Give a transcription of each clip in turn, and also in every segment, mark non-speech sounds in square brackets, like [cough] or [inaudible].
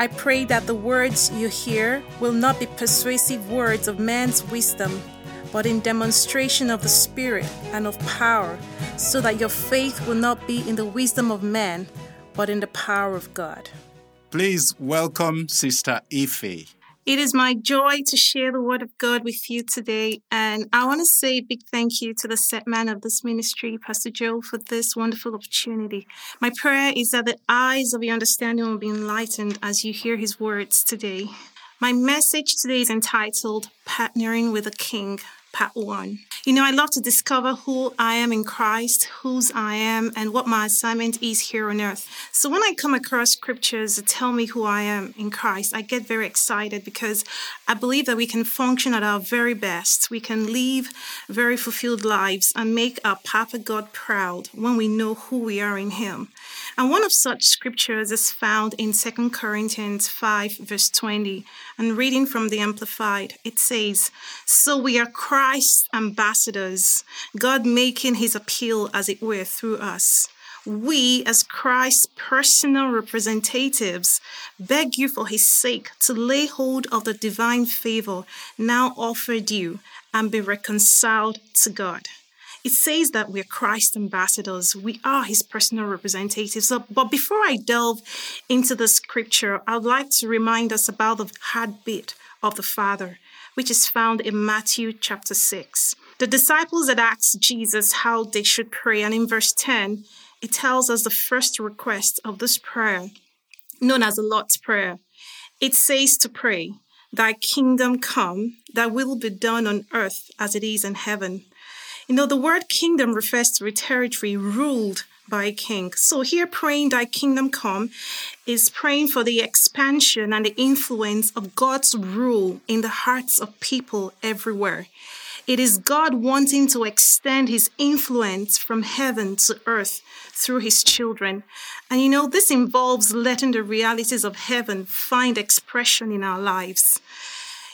I pray that the words you hear will not be persuasive words of man's wisdom, but in demonstration of the Spirit and of power, so that your faith will not be in the wisdom of man, but in the power of God. Please welcome Sister Ify. It is my joy to share the word of God with you today. And I want to say a big thank you to the set man of this ministry, Pastor Joe, for this wonderful opportunity. My prayer is that the eyes of your understanding will be enlightened as you hear his words today. My message today is entitled Partnering with a King part one. You know, I love to discover who I am in Christ, whose I am, and what my assignment is here on earth. So when I come across scriptures that tell me who I am in Christ, I get very excited because I believe that we can function at our very best. We can live very fulfilled lives and make our Papa God proud when we know who we are in Him. And one of such scriptures is found in 2 Corinthians 5, verse 20. And reading from the Amplified, it says, So we are Christ's ambassadors, God making his appeal, as it were, through us. We, as Christ's personal representatives, beg you for his sake to lay hold of the divine favor now offered you and be reconciled to God. It says that we're Christ ambassadors. We are his personal representatives. So, but before I delve into the scripture, I'd like to remind us about the heartbeat of the Father, which is found in Matthew chapter 6. The disciples had asked Jesus how they should pray, and in verse 10, it tells us the first request of this prayer, known as the Lord's Prayer. It says to pray, Thy kingdom come, thy will be done on earth as it is in heaven. You know, the word kingdom refers to a territory ruled by a king. So here, praying thy kingdom come is praying for the expansion and the influence of God's rule in the hearts of people everywhere. It is God wanting to extend his influence from heaven to earth through his children. And you know, this involves letting the realities of heaven find expression in our lives.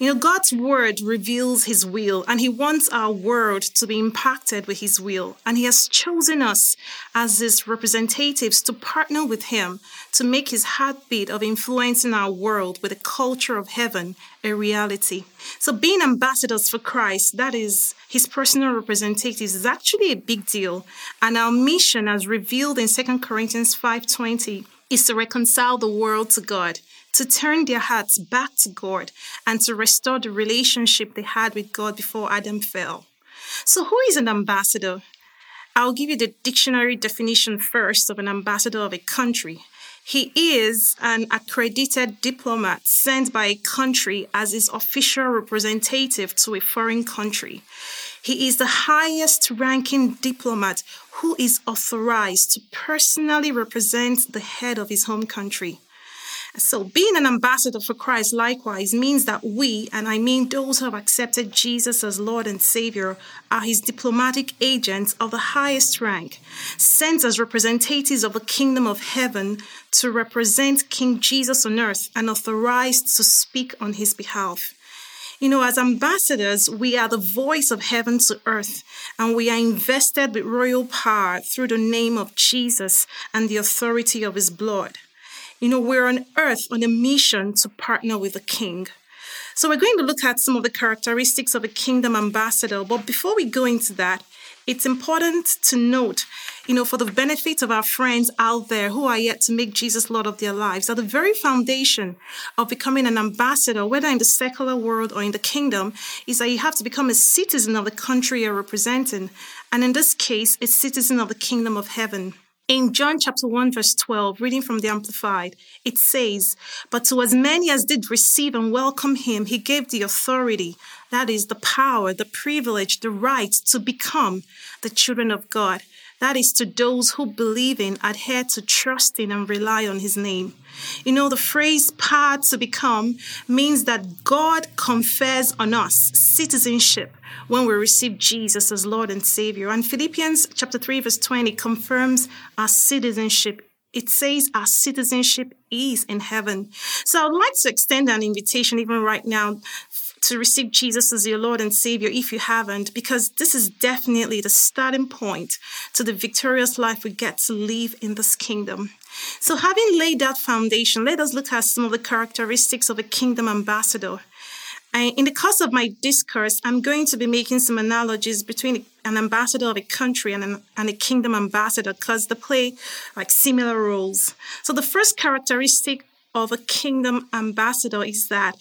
You know, God's word reveals his will, and he wants our world to be impacted with his will. And he has chosen us as his representatives to partner with him to make his heartbeat of influencing our world with the culture of heaven a reality. So being ambassadors for Christ, that is his personal representatives, is actually a big deal. And our mission as revealed in 2 Corinthians 5:20 is to reconcile the world to God to turn their hearts back to God and to restore the relationship they had with God before Adam fell. So, who is an ambassador? I'll give you the dictionary definition first of an ambassador of a country. He is an accredited diplomat sent by a country as its official representative to a foreign country. He is the highest ranking diplomat who is authorized to personally represent the head of his home country. So, being an ambassador for Christ likewise means that we, and I mean those who have accepted Jesus as Lord and Savior, are his diplomatic agents of the highest rank, sent as representatives of the kingdom of heaven to represent King Jesus on earth and authorized to speak on his behalf. You know, as ambassadors, we are the voice of heaven to earth, and we are invested with royal power through the name of Jesus and the authority of his blood. You know, we're on earth on a mission to partner with the king. So we're going to look at some of the characteristics of a kingdom ambassador. But before we go into that, it's important to note, you know, for the benefit of our friends out there who are yet to make Jesus Lord of their lives, that the very foundation of becoming an ambassador, whether in the secular world or in the kingdom, is that you have to become a citizen of the country you're representing. And in this case, a citizen of the kingdom of heaven. In John chapter 1, verse 12, reading from the Amplified, it says, But to as many as did receive and welcome him, he gave the authority, that is, the power, the privilege, the right to become the children of God. That is to those who believe in, adhere to, trust in, and rely on his name. You know, the phrase "part to become means that God confers on us citizenship when we receive Jesus as Lord and Savior. And Philippians chapter 3 verse 20 confirms our citizenship it says our citizenship is in heaven. So I'd like to extend an invitation even right now to receive Jesus as your Lord and Savior if you haven't, because this is definitely the starting point to the victorious life we get to live in this kingdom. So, having laid that foundation, let us look at some of the characteristics of a kingdom ambassador. in the course of my discourse, I'm going to be making some analogies between an ambassador of a country and, an, and a kingdom ambassador because they play like similar roles. So, the first characteristic of a kingdom ambassador is that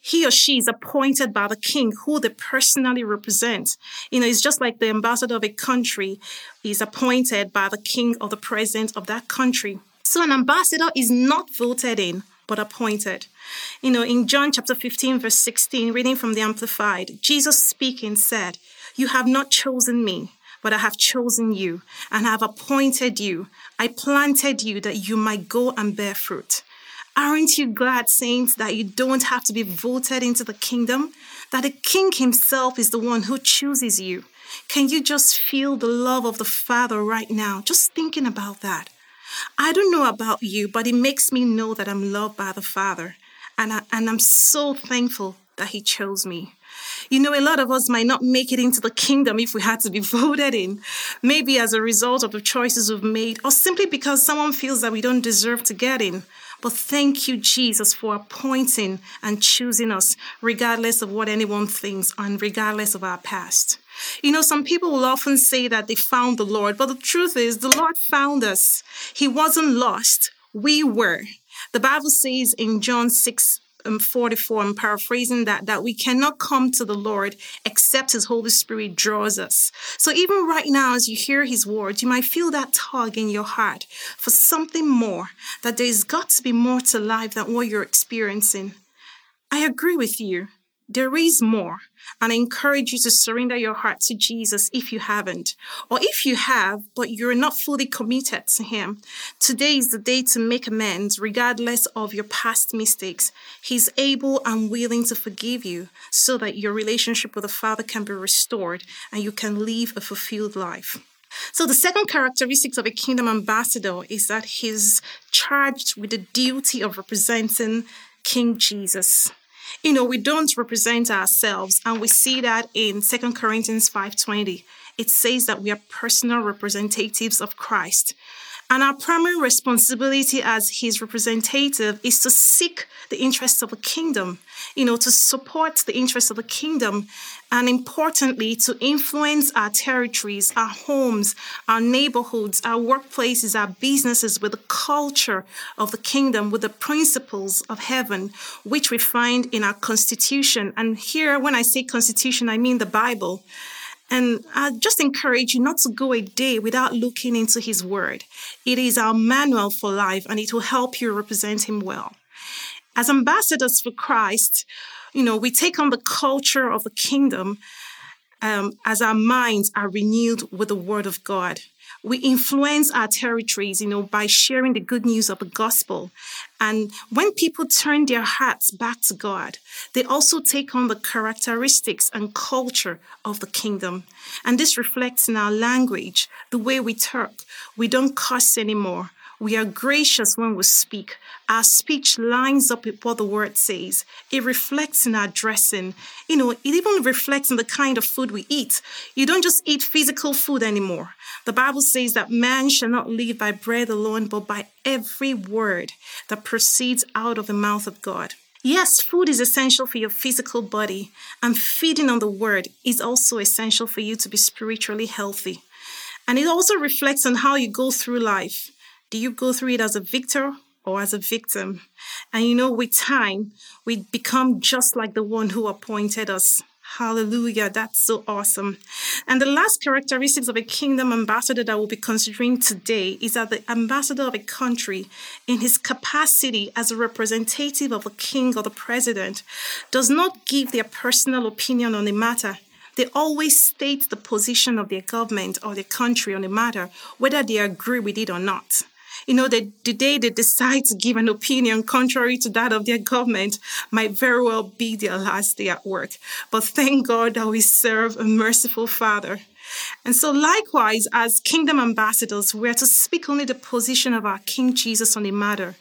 he or she is appointed by the king who they personally represent. You know, it's just like the ambassador of a country is appointed by the king or the president of that country. So an ambassador is not voted in, but appointed. You know, in John chapter 15, verse 16, reading from the Amplified, Jesus speaking said, You have not chosen me, but I have chosen you and I have appointed you. I planted you that you might go and bear fruit. Aren't you glad, saints, that you don't have to be voted into the kingdom? That the king himself is the one who chooses you? Can you just feel the love of the Father right now? Just thinking about that. I don't know about you, but it makes me know that I'm loved by the Father. And, I, and I'm so thankful that He chose me. You know, a lot of us might not make it into the kingdom if we had to be [laughs] voted in, maybe as a result of the choices we've made, or simply because someone feels that we don't deserve to get in. But thank you, Jesus, for appointing and choosing us, regardless of what anyone thinks and regardless of our past. You know, some people will often say that they found the Lord, but the truth is, the Lord found us. He wasn't lost, we were. The Bible says in John 6 um, 44, I'm paraphrasing that, that we cannot come to the Lord except His Holy Spirit draws us. So even right now, as you hear His words, you might feel that tug in your heart for something more, that there's got to be more to life than what you're experiencing. I agree with you. There is more. And I encourage you to surrender your heart to Jesus if you haven't. Or if you have, but you're not fully committed to Him. Today is the day to make amends, regardless of your past mistakes. He's able and willing to forgive you so that your relationship with the Father can be restored and you can live a fulfilled life. So, the second characteristics of a kingdom ambassador is that he's charged with the duty of representing King Jesus you know, we don't represent ourselves, and we see that in Second Corinthians 5:20. It says that we are personal representatives of Christ. And our primary responsibility as his representative is to seek the interests of the kingdom, you know, to support the interests of the kingdom, and importantly, to influence our territories, our homes, our neighborhoods, our workplaces, our businesses with the culture of the kingdom, with the principles of heaven, which we find in our constitution. And here, when I say constitution, I mean the Bible. And I just encourage you not to go a day without looking into His Word. It is our manual for life and it will help you represent Him well. As ambassadors for Christ, you know, we take on the culture of the kingdom um, as our minds are renewed with the Word of God. We influence our territories, you know, by sharing the good news of the gospel. And when people turn their hearts back to God, they also take on the characteristics and culture of the kingdom. And this reflects in our language, the way we talk. We don't cuss anymore. We are gracious when we speak. Our speech lines up with what the word says. It reflects in our dressing. You know, it even reflects in the kind of food we eat. You don't just eat physical food anymore. The Bible says that man shall not live by bread alone, but by every word that proceeds out of the mouth of God. Yes, food is essential for your physical body, and feeding on the word is also essential for you to be spiritually healthy. And it also reflects on how you go through life. Do you go through it as a victor or as a victim? And you know, with time, we become just like the one who appointed us. Hallelujah. That's so awesome. And the last characteristics of a kingdom ambassador that we'll be considering today is that the ambassador of a country, in his capacity as a representative of a king or the president, does not give their personal opinion on the matter. They always state the position of their government or their country on the matter, whether they agree with it or not. You know, the, the day they decide to give an opinion contrary to that of their government might very well be their last day at work. But thank God that we serve a merciful Father. And so, likewise, as kingdom ambassadors, we are to speak only the position of our King Jesus on the matter.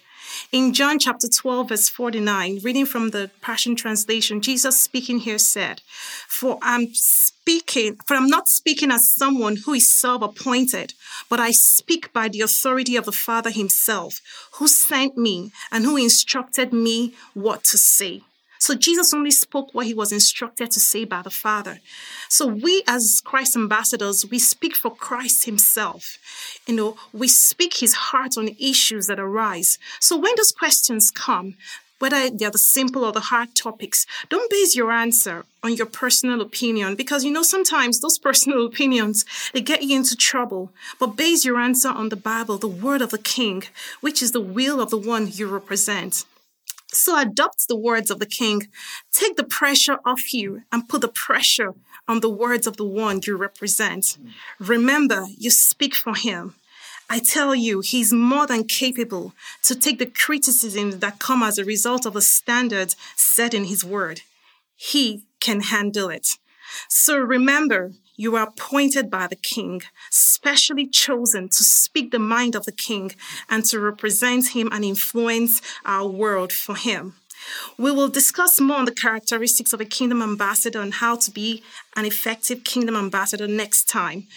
In John chapter 12, verse 49, reading from the Passion Translation, Jesus speaking here said, For I'm speaking, for I'm not speaking as someone who is self appointed, but I speak by the authority of the Father Himself, who sent me and who instructed me what to say. So Jesus only spoke what he was instructed to say by the Father. So we as Christ ambassadors, we speak for Christ himself. You know, we speak his heart on issues that arise. So when those questions come, whether they're the simple or the hard topics, don't base your answer on your personal opinion because you know sometimes those personal [laughs] opinions they get you into trouble. But base your answer on the Bible, the word of the King, which is the will of the one you represent. So adopt the words of the king. Take the pressure off you and put the pressure on the words of the one you represent. Remember, you speak for him. I tell you, he's more than capable to take the criticisms that come as a result of the standards set in his word. He can handle it. So remember, you are appointed by the king, specially chosen to speak the mind of the king and to represent him and influence our world for him. We will discuss more on the characteristics of a kingdom ambassador and how to be an effective kingdom ambassador next time.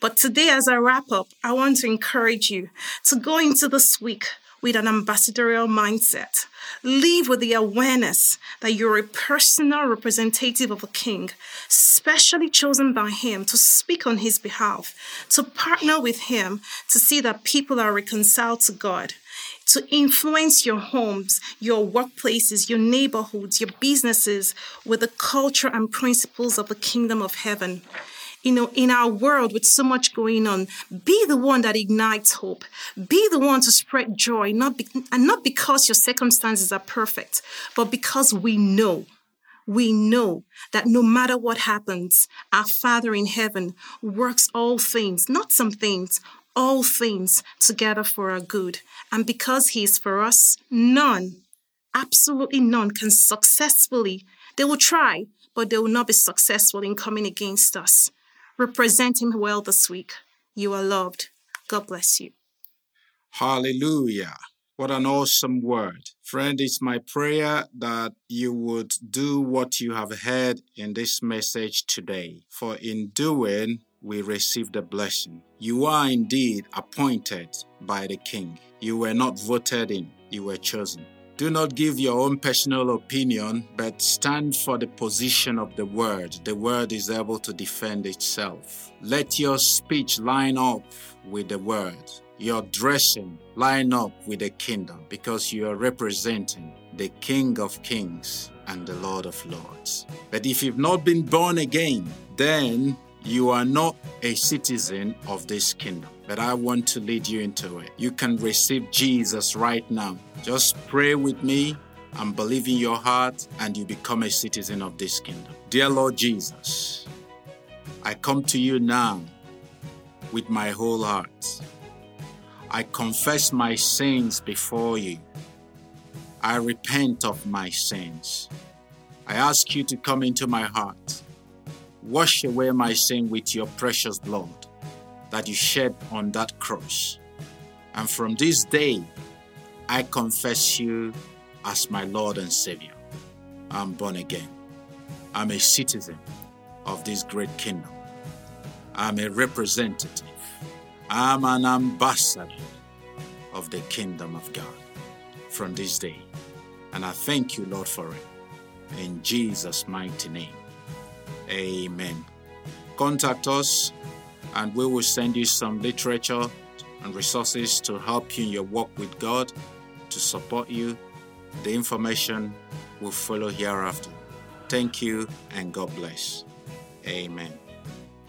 But today, as I wrap up, I want to encourage you to go into this week with an ambassadorial mindset. Live with the awareness that you're a personal representative of a king, specially chosen by him to speak on his behalf, to partner with him to see that people are reconciled to God to influence your homes, your workplaces, your neighborhoods, your businesses with the culture and principles of the kingdom of heaven you know, in our world with so much going on, be the one that ignites hope. Be the one to spread joy, not be, and not because your circumstances are perfect, but because we know we know that no matter what happens, our Father in heaven works all things, not some things, all things together for our good. And because He is for us, none, absolutely none, can successfully, they will try, but they will not be successful in coming against us. Represent him well this week. You are loved. God bless you. Hallelujah. What an awesome word. Friend, it's my prayer that you would do what you have heard in this message today. For in doing, we receive the blessing. You are indeed appointed by the King. You were not voted in, you were chosen. Do not give your own personal opinion, but stand for the position of the word. The word is able to defend itself. Let your speech line up with the word. Your dressing line up with the kingdom because you are representing the King of Kings and the Lord of Lords. But if you've not been born again, then you are not a citizen of this kingdom, but I want to lead you into it. You can receive Jesus right now. Just pray with me and believe in your heart, and you become a citizen of this kingdom. Dear Lord Jesus, I come to you now with my whole heart. I confess my sins before you. I repent of my sins. I ask you to come into my heart Wash away my sin with your precious blood that you shed on that cross. And from this day, I confess you as my Lord and Savior. I'm born again. I'm a citizen of this great kingdom. I'm a representative. I'm an ambassador of the kingdom of God from this day. And I thank you, Lord, for it. In Jesus' mighty name. Amen. Contact us and we will send you some literature and resources to help you in your walk with God, to support you. The information will follow hereafter. Thank you and God bless. Amen.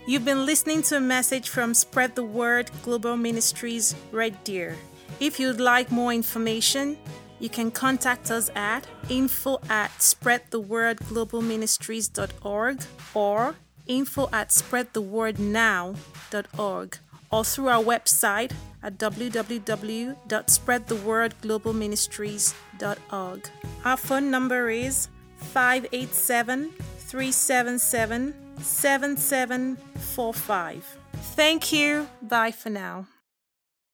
You've been listening to a message from Spread the Word Global Ministries Red Deer. If you'd like more information, you can contact us at info at spreadthewordglobalministries.org or info at spreadthewordnow.org or through our website at www.spreadthewordglobalministries.org. Our phone number is 587 377 7745. Thank you. Bye for now.